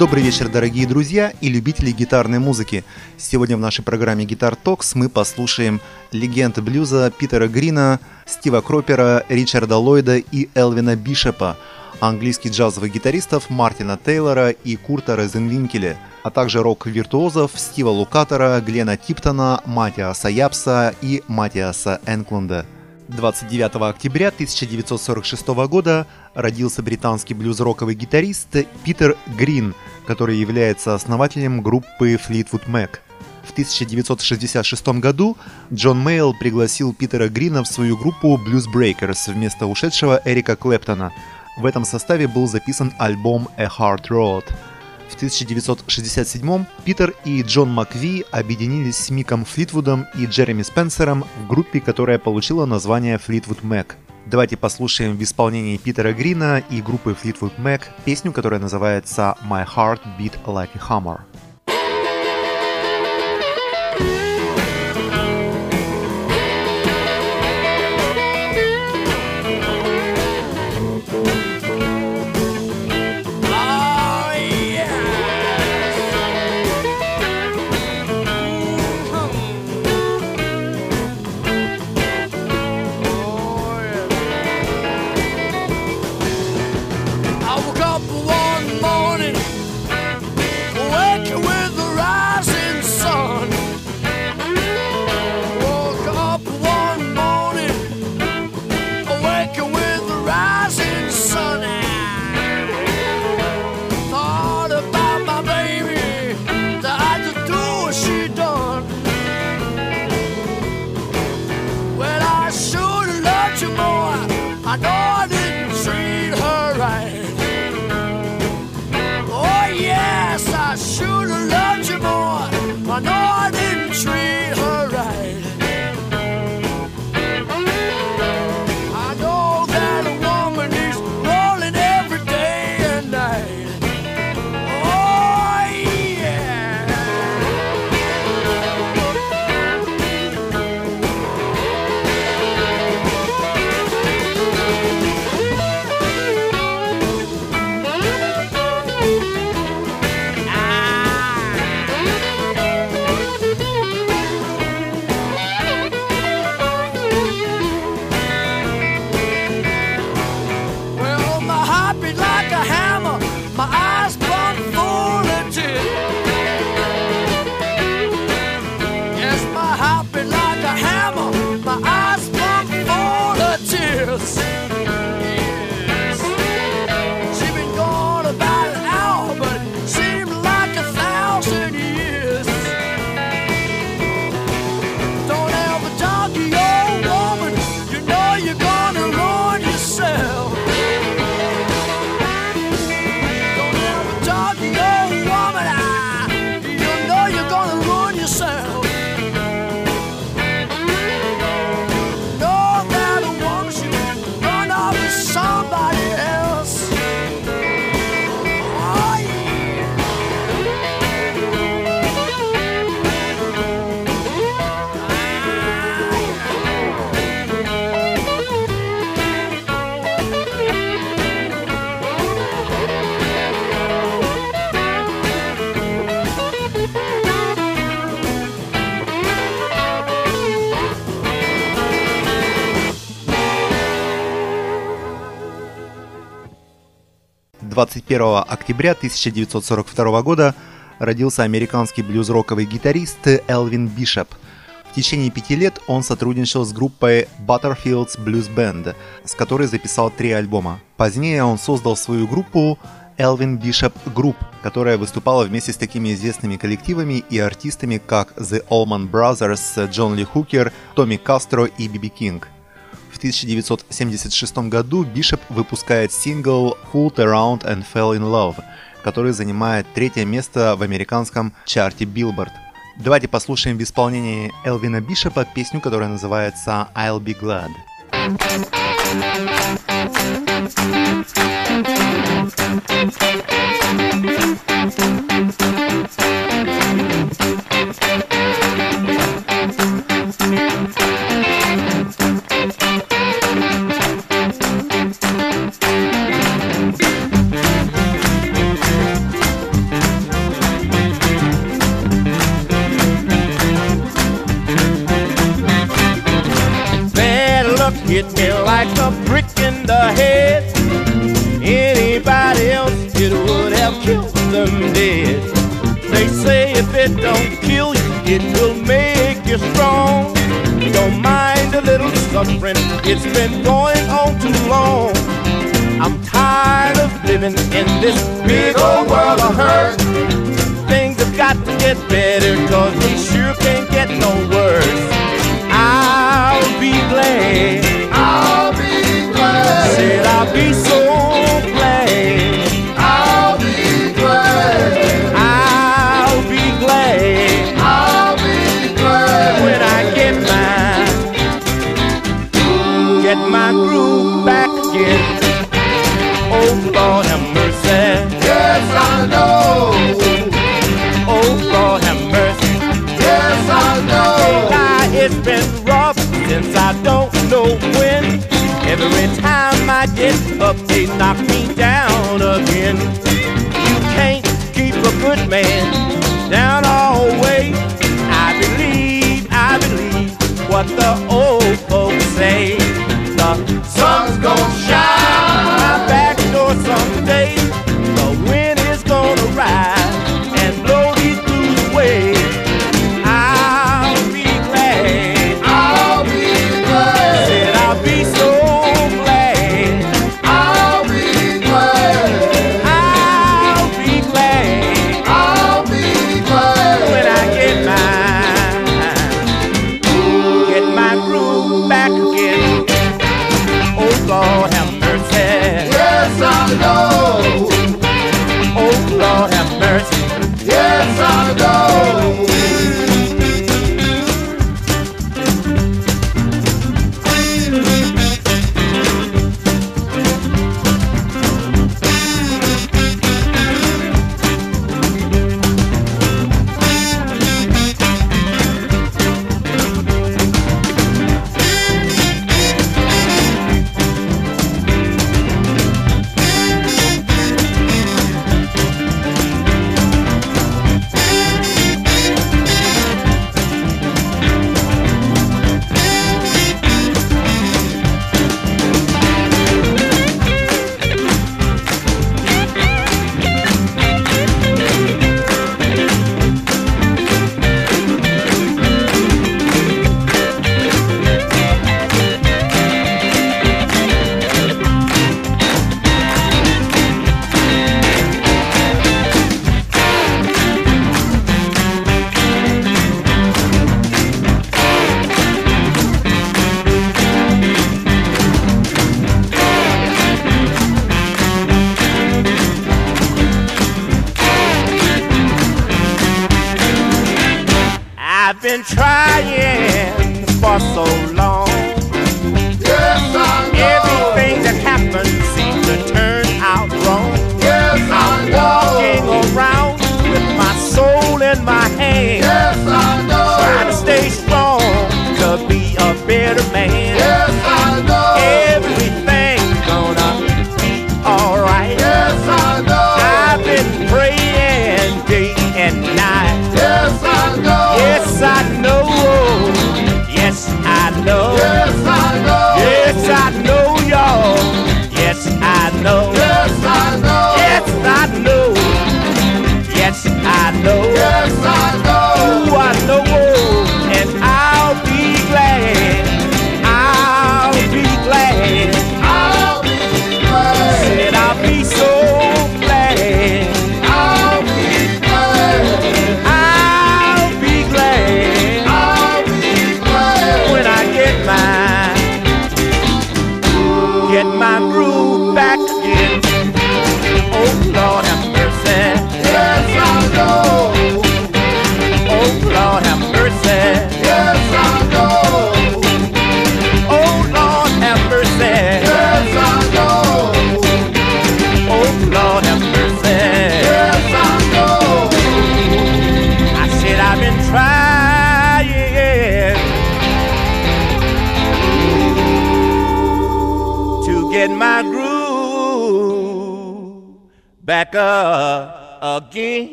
Добрый вечер, дорогие друзья и любители гитарной музыки. Сегодня в нашей программе Guitar Talks мы послушаем легенд блюза Питера Грина, Стива Кропера, Ричарда Ллойда и Элвина Бишопа, английских джазовых гитаристов Мартина Тейлора и Курта Розенвинкеля, а также рок-виртуозов Стива Лукатора, Глена Типтона, Матиаса Япса и Матиаса Энклунда. 29 октября 1946 года родился британский блюз-роковый гитарист Питер Грин, который является основателем группы Fleetwood Mac. В 1966 году Джон Мейл пригласил Питера Грина в свою группу Blues Breakers вместо ушедшего Эрика Клэптона. В этом составе был записан альбом A Hard Road – 1967 Питер и Джон Макви объединились с Миком Флитвудом и Джереми Спенсером в группе, которая получила название Fleetwood Mac. Давайте послушаем в исполнении Питера Грина и группы Fleetwood Mac песню, которая называется My Heart Beat Like a Hammer. Октября 1942 года родился американский блюз-роковый гитарист Элвин Бишоп. В течение пяти лет он сотрудничал с группой Butterfields Blues Band, с которой записал три альбома. Позднее он создал свою группу Элвин Бишоп Group, которая выступала вместе с такими известными коллективами и артистами, как The Allman Brothers, Джон Ли Хукер, Томми Кастро и Биби Кинг – в 1976 году Бишоп выпускает сингл «Fooled Around and Fell in Love», который занимает третье место в американском чарте Billboard. Давайте послушаем в исполнении Элвина Бишопа песню, которая называется «I'll be glad». Thank you. hit me like a brick in the head. Anybody else, it would have killed them dead. They say if it don't kill you, it will make you strong. Don't mind a little suffering, it's been going on too long. I'm tired of living in this big old world of hurt. Things have got to get better, cause they sure can't get no worse. I'll be glad. I'll be glad. Said I'll be so I get up, they knock me down again. You can't keep a good man down always. I believe, I believe what the old folks say. The sun's gonna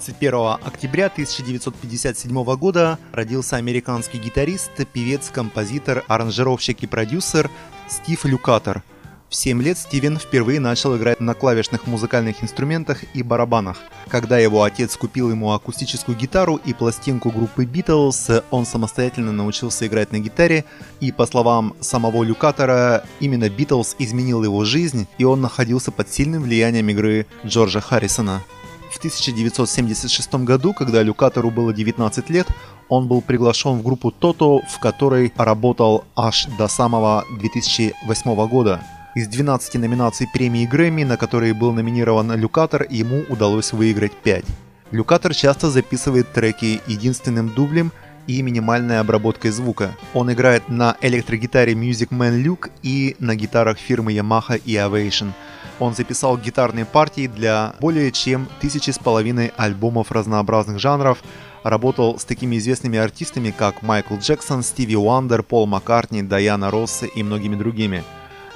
21 октября 1957 года родился американский гитарист, певец, композитор, аранжировщик и продюсер Стив Люкатор. В 7 лет Стивен впервые начал играть на клавишных музыкальных инструментах и барабанах. Когда его отец купил ему акустическую гитару и пластинку группы Beatles, он самостоятельно научился играть на гитаре, и по словам самого Люкатора, именно Beatles изменил его жизнь, и он находился под сильным влиянием игры Джорджа Харрисона. В 1976 году, когда Люкатору было 19 лет, он был приглашен в группу Тото, в которой работал аж до самого 2008 года. Из 12 номинаций премии Грэмми, на которые был номинирован Люкатор, ему удалось выиграть 5. Люкатор часто записывает треки единственным дублем и минимальной обработкой звука. Он играет на электрогитаре Music Man Luke и на гитарах фирмы Yamaha и Avation – он записал гитарные партии для более чем тысячи с половиной альбомов разнообразных жанров, работал с такими известными артистами, как Майкл Джексон, Стиви Уандер, Пол Маккартни, Дайана Росса и многими другими.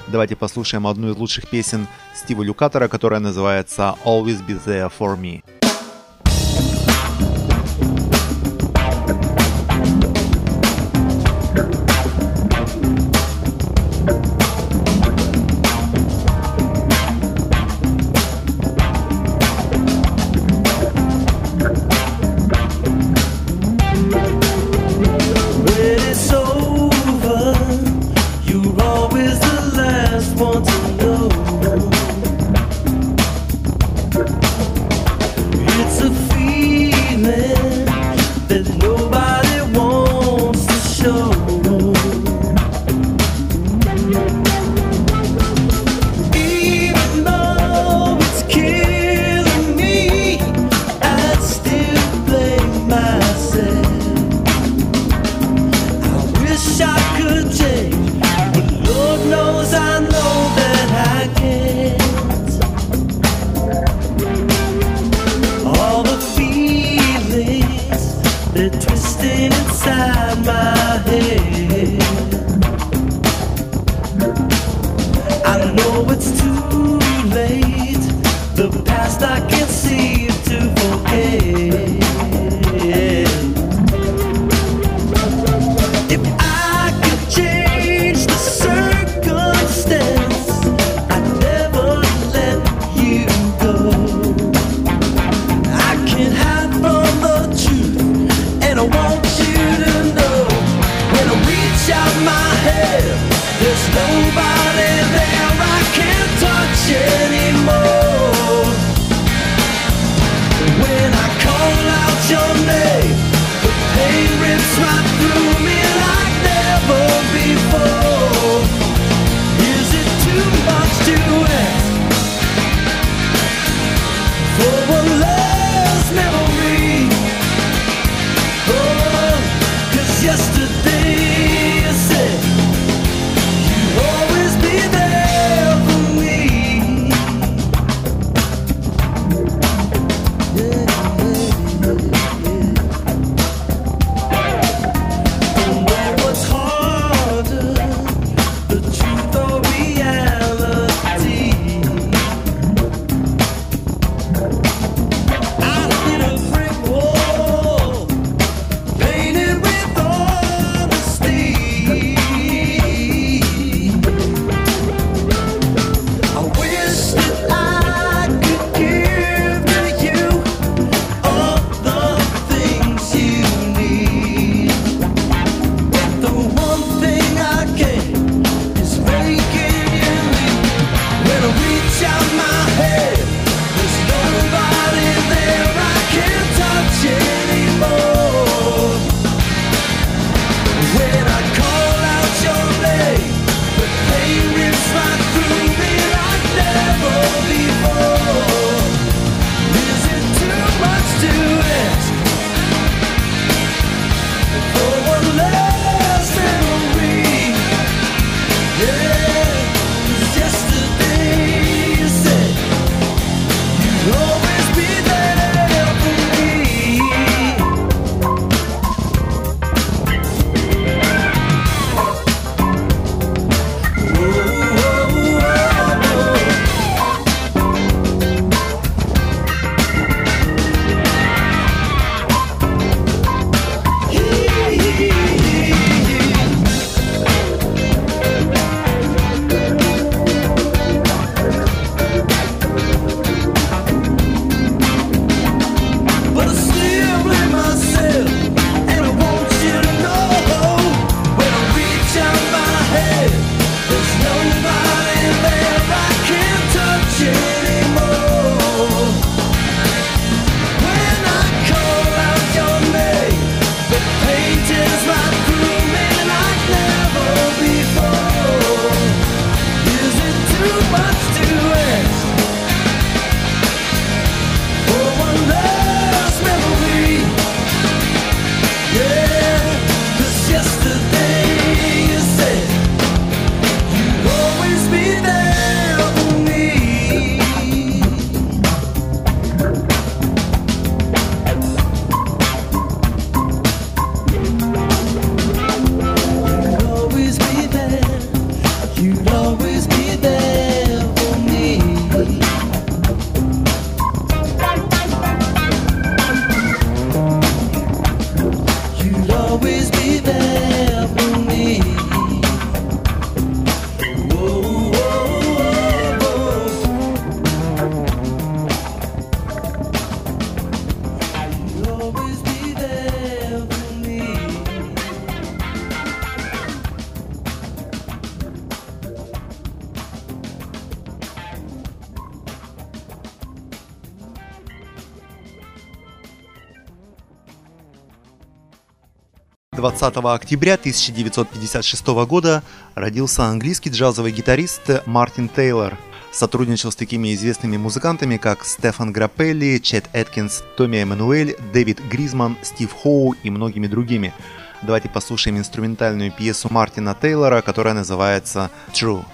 Давайте послушаем одну из лучших песен Стива Люкатора, которая называется «Always Be There For Me». 20 октября 1956 года родился английский джазовый гитарист Мартин Тейлор. Сотрудничал с такими известными музыкантами, как Стефан Граппелли, Чет Эткинс, Томми Эммануэль, Дэвид Гризман, Стив Хоу и многими другими. Давайте послушаем инструментальную пьесу Мартина Тейлора, которая называется «True».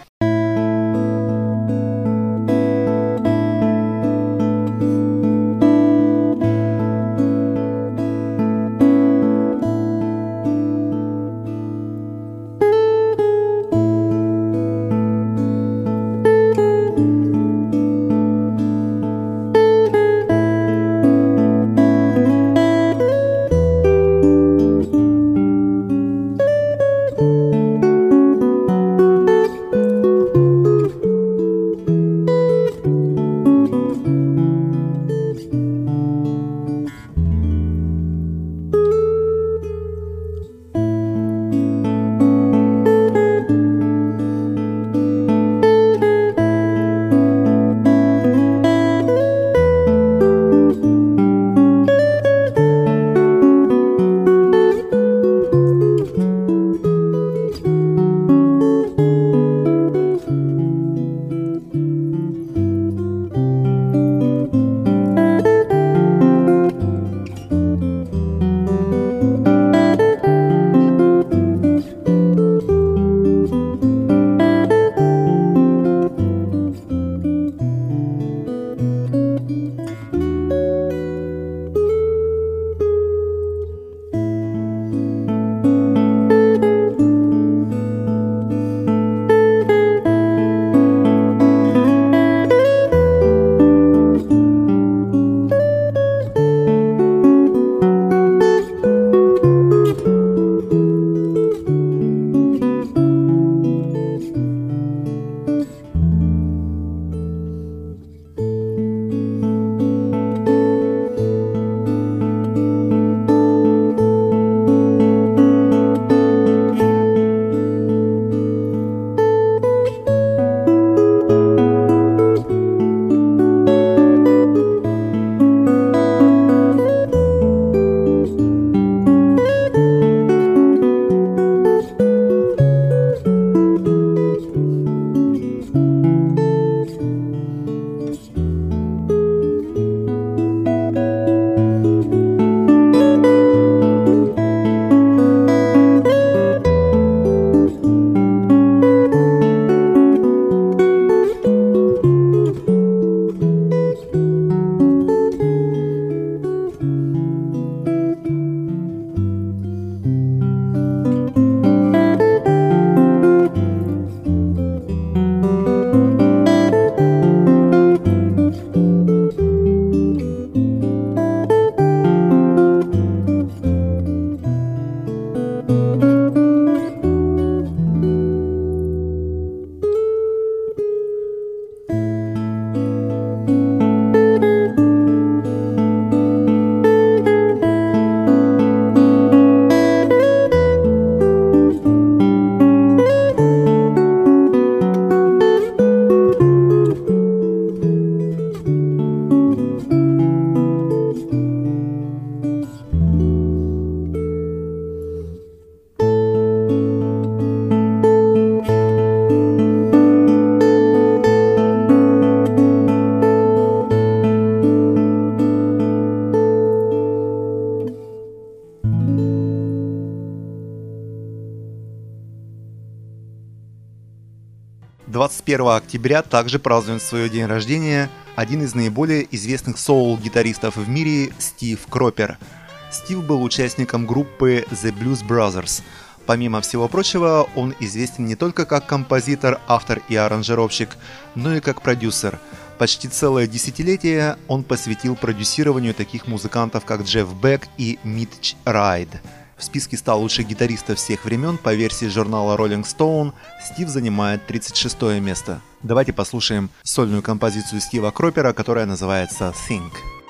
21 октября также празднует свой день рождения один из наиболее известных соул-гитаристов в мире Стив Кропер. Стив был участником группы The Blues Brothers. Помимо всего прочего, он известен не только как композитор, автор и аранжировщик, но и как продюсер. Почти целое десятилетие он посвятил продюсированию таких музыкантов, как Джефф Бек и Митч Райд – в списке 100 лучших гитаристов всех времен по версии журнала Rolling Stone Стив занимает 36 место. Давайте послушаем сольную композицию Стива Кропера, которая называется Think.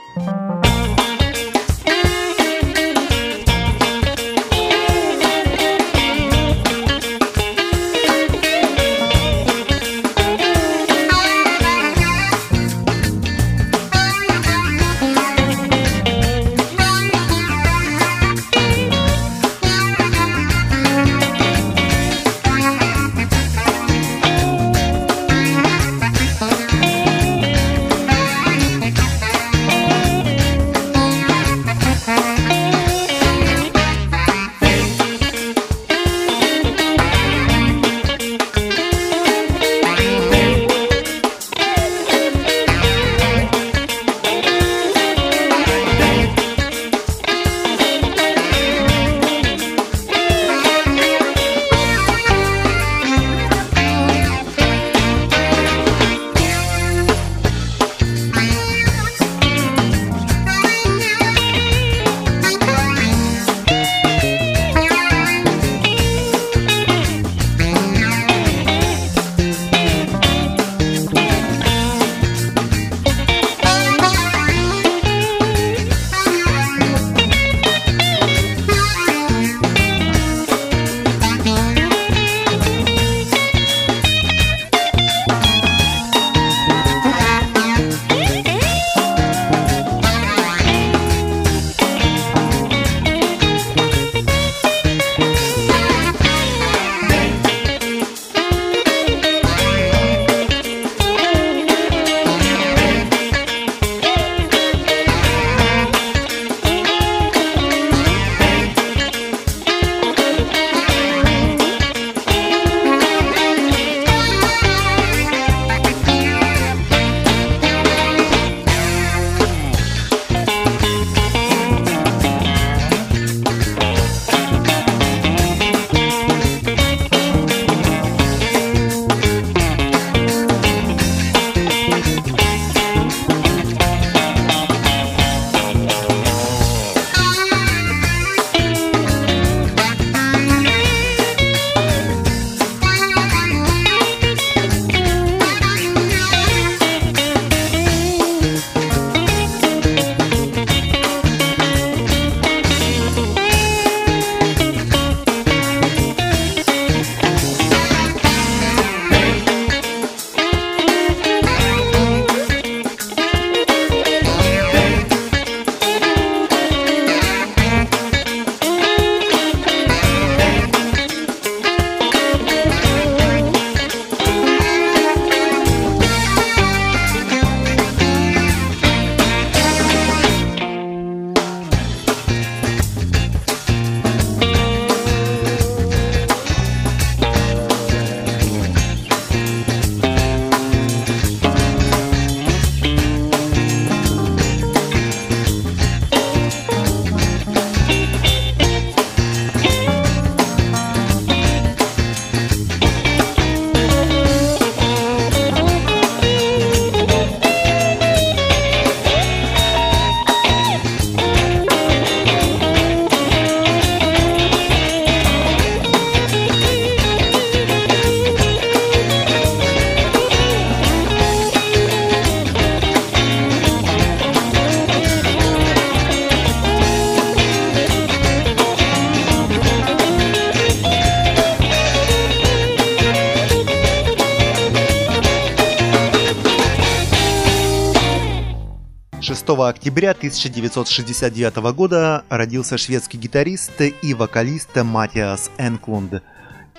Октября 1969 года родился шведский гитарист и вокалист Матиас Энклунд.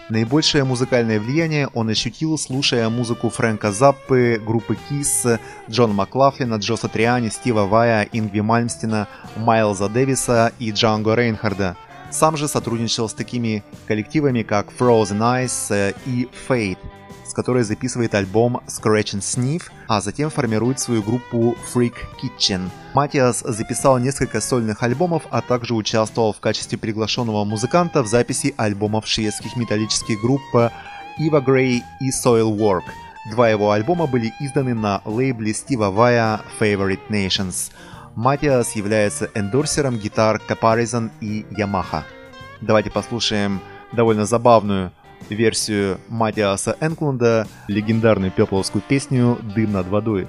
Наибольшее музыкальное влияние он ощутил, слушая музыку Фрэнка Заппы, группы Kiss, Джона Маклафлина, Джо Сатриани, Стива Вая, Ингви Мальмстина, Майлза Дэвиса и Джанго Рейнхарда. Сам же сотрудничал с такими коллективами, как Frozen Eyes и Fate. С которой записывает альбом Scratch and Sniff, а затем формирует свою группу Freak Kitchen. Матиас записал несколько сольных альбомов, а также участвовал в качестве приглашенного музыканта в записи альбомов шведских металлических групп Eva Grey и Soilwork. Два его альбома были изданы на лейбле Стива Вая Favorite Nations. Матиас является эндорсером гитар Caparison и Yamaha. Давайте послушаем довольно забавную версию Матиаса Энклунда, легендарную пепловскую песню «Дым над водой».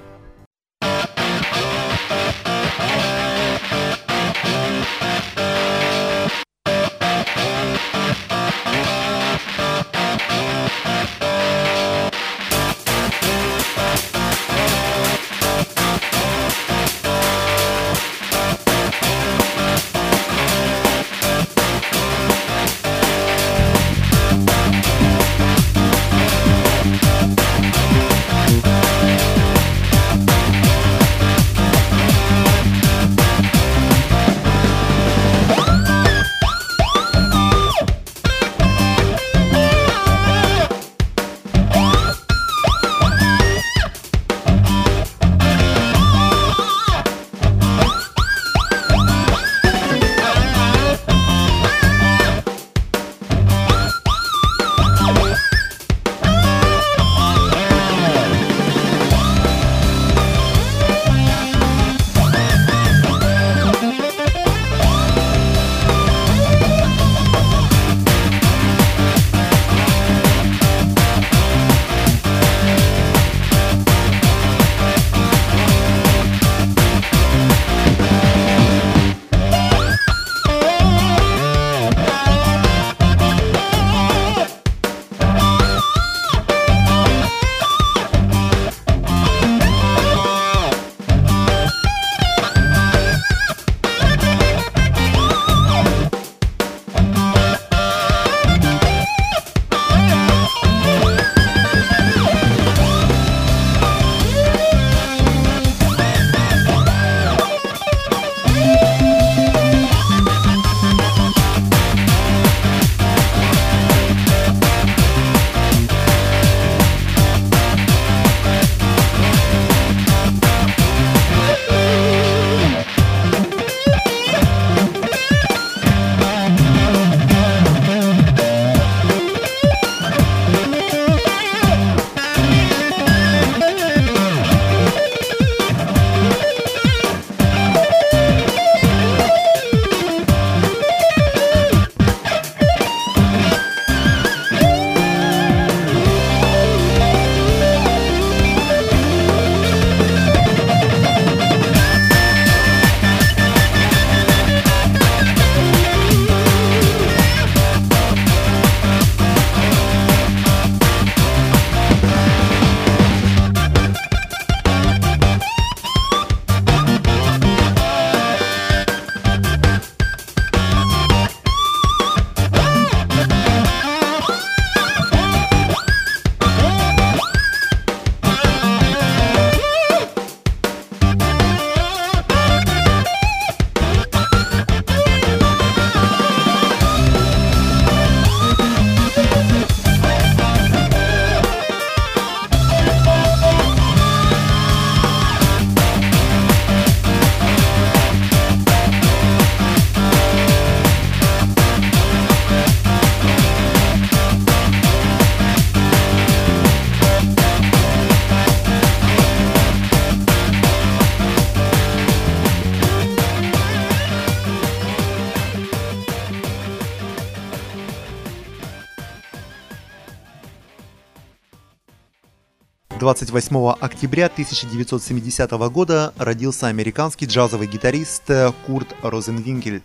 28 октября 1970 года родился американский джазовый гитарист Курт Розенвинкель.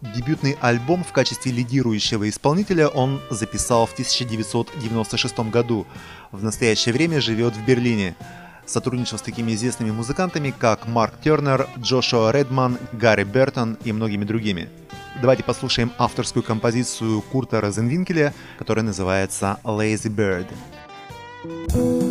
Дебютный альбом в качестве лидирующего исполнителя он записал в 1996 году. В настоящее время живет в Берлине. Сотрудничал с такими известными музыкантами, как Марк Тернер, Джошуа Редман, Гарри Бертон и многими другими. Давайте послушаем авторскую композицию Курта Розенвинкеля, которая называется «Lazy Bird». thank you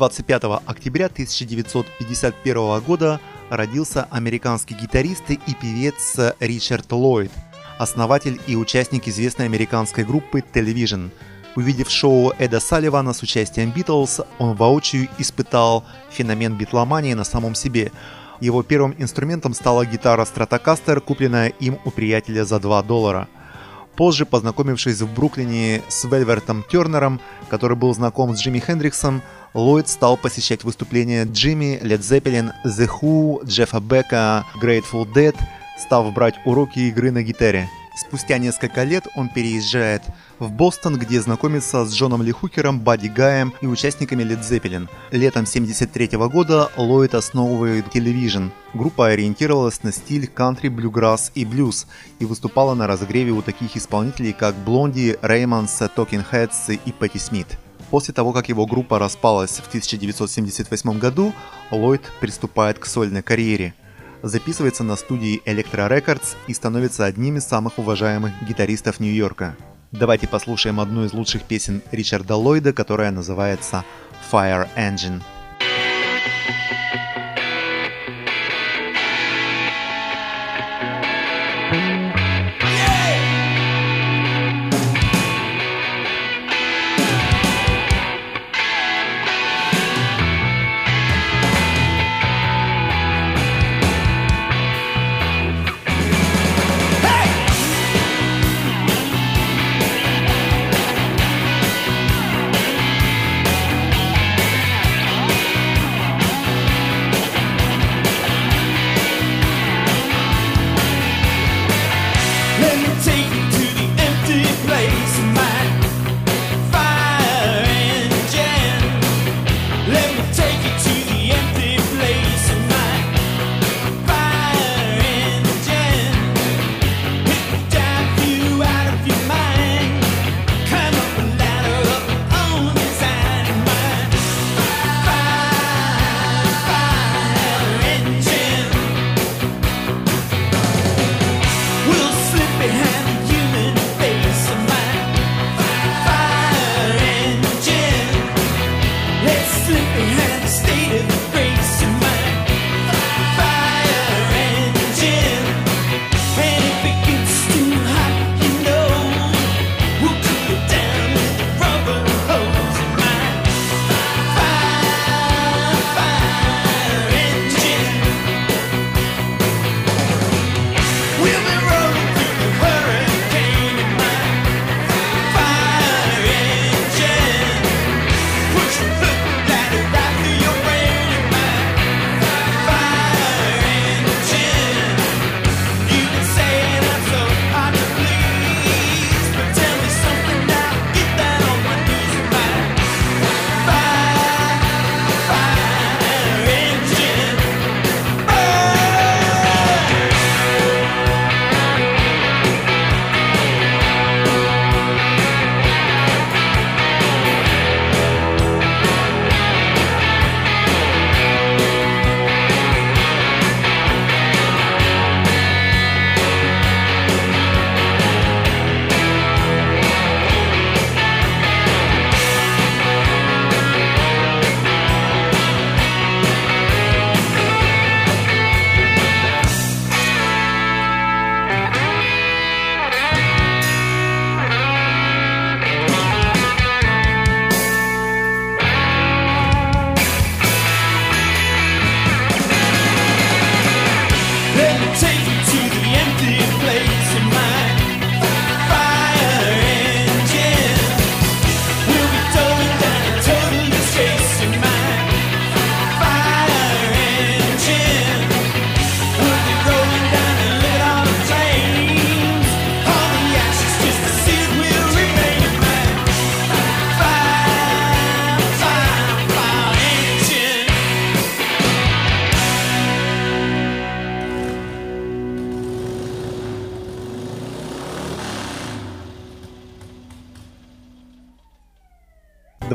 25 октября 1951 года родился американский гитарист и певец Ричард Ллойд, основатель и участник известной американской группы Television. Увидев шоу Эда Салливана с участием Битлз, он воочию испытал феномен битломании на самом себе. Его первым инструментом стала гитара Stratocaster, купленная им у приятеля за 2 доллара – Позже, познакомившись в Бруклине с Вельвертом Тернером, который был знаком с Джимми Хендриксом, Ллойд стал посещать выступления Джимми, Лед Зеппелин, The Who, Джеффа Бека, Grateful Dead, став брать уроки игры на гитаре. Спустя несколько лет он переезжает в Бостон, где знакомится с Джоном Ли Хукером, Бадди Гаем и участниками Led Zeppelin. Летом 1973 года Ллойд основывает Television. Группа ориентировалась на стиль кантри, блюграсс и блюз и выступала на разогреве у таких исполнителей, как Блонди, Реймонс, Talking Heads и Пэтти Смит. После того, как его группа распалась в 1978 году, Ллойд приступает к сольной карьере – записывается на студии Electro Records и становится одним из самых уважаемых гитаристов Нью-Йорка. Давайте послушаем одну из лучших песен Ричарда Ллойда, которая называется Fire Engine.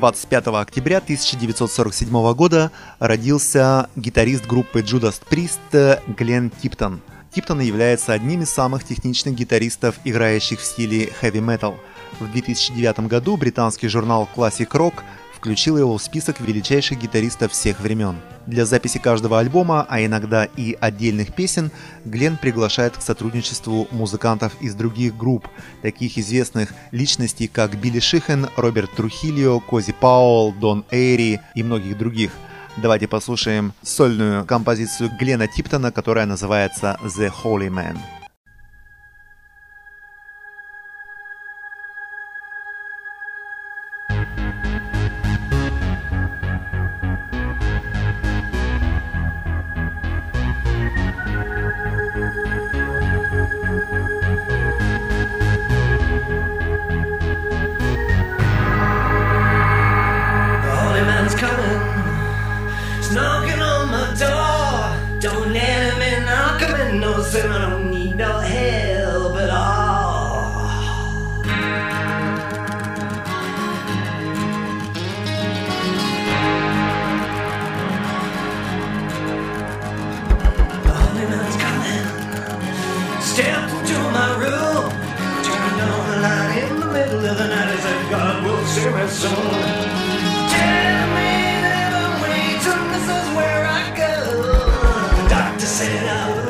25 октября 1947 года родился гитарист группы Judas Priest Глен Типтон. Типтон является одним из самых техничных гитаристов, играющих в стиле metal. В 2009 году британский журнал Classic Rock включил его в список величайших гитаристов всех времен. Для записи каждого альбома, а иногда и отдельных песен, Глен приглашает к сотрудничеству музыкантов из других групп, таких известных личностей, как Билли Шихен, Роберт Трухильо, Кози Пауэлл, Дон Эйри и многих других. Давайте послушаем сольную композицию Глена Типтона, которая называется «The Holy Man». close and I don't need no help at all. The holy man's coming. Step into my room. Turn on the light in the middle of the night as if God will see me soon. said I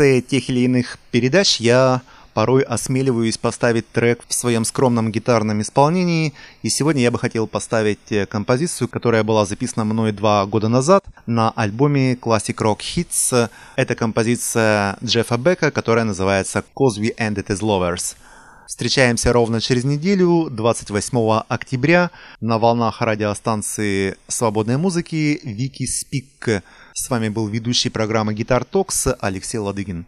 конце тех или иных передач я порой осмеливаюсь поставить трек в своем скромном гитарном исполнении. И сегодня я бы хотел поставить э, композицию, которая была записана мной два года назад на альбоме Classic Rock Hits. Это композиция Джеффа Бека, которая называется «Cause We Ended As Lovers». Встречаемся ровно через неделю, 28 октября, на волнах радиостанции свободной музыки Вики Спик. С вами был ведущий программы Гитар Токс Алексей Ладыгин.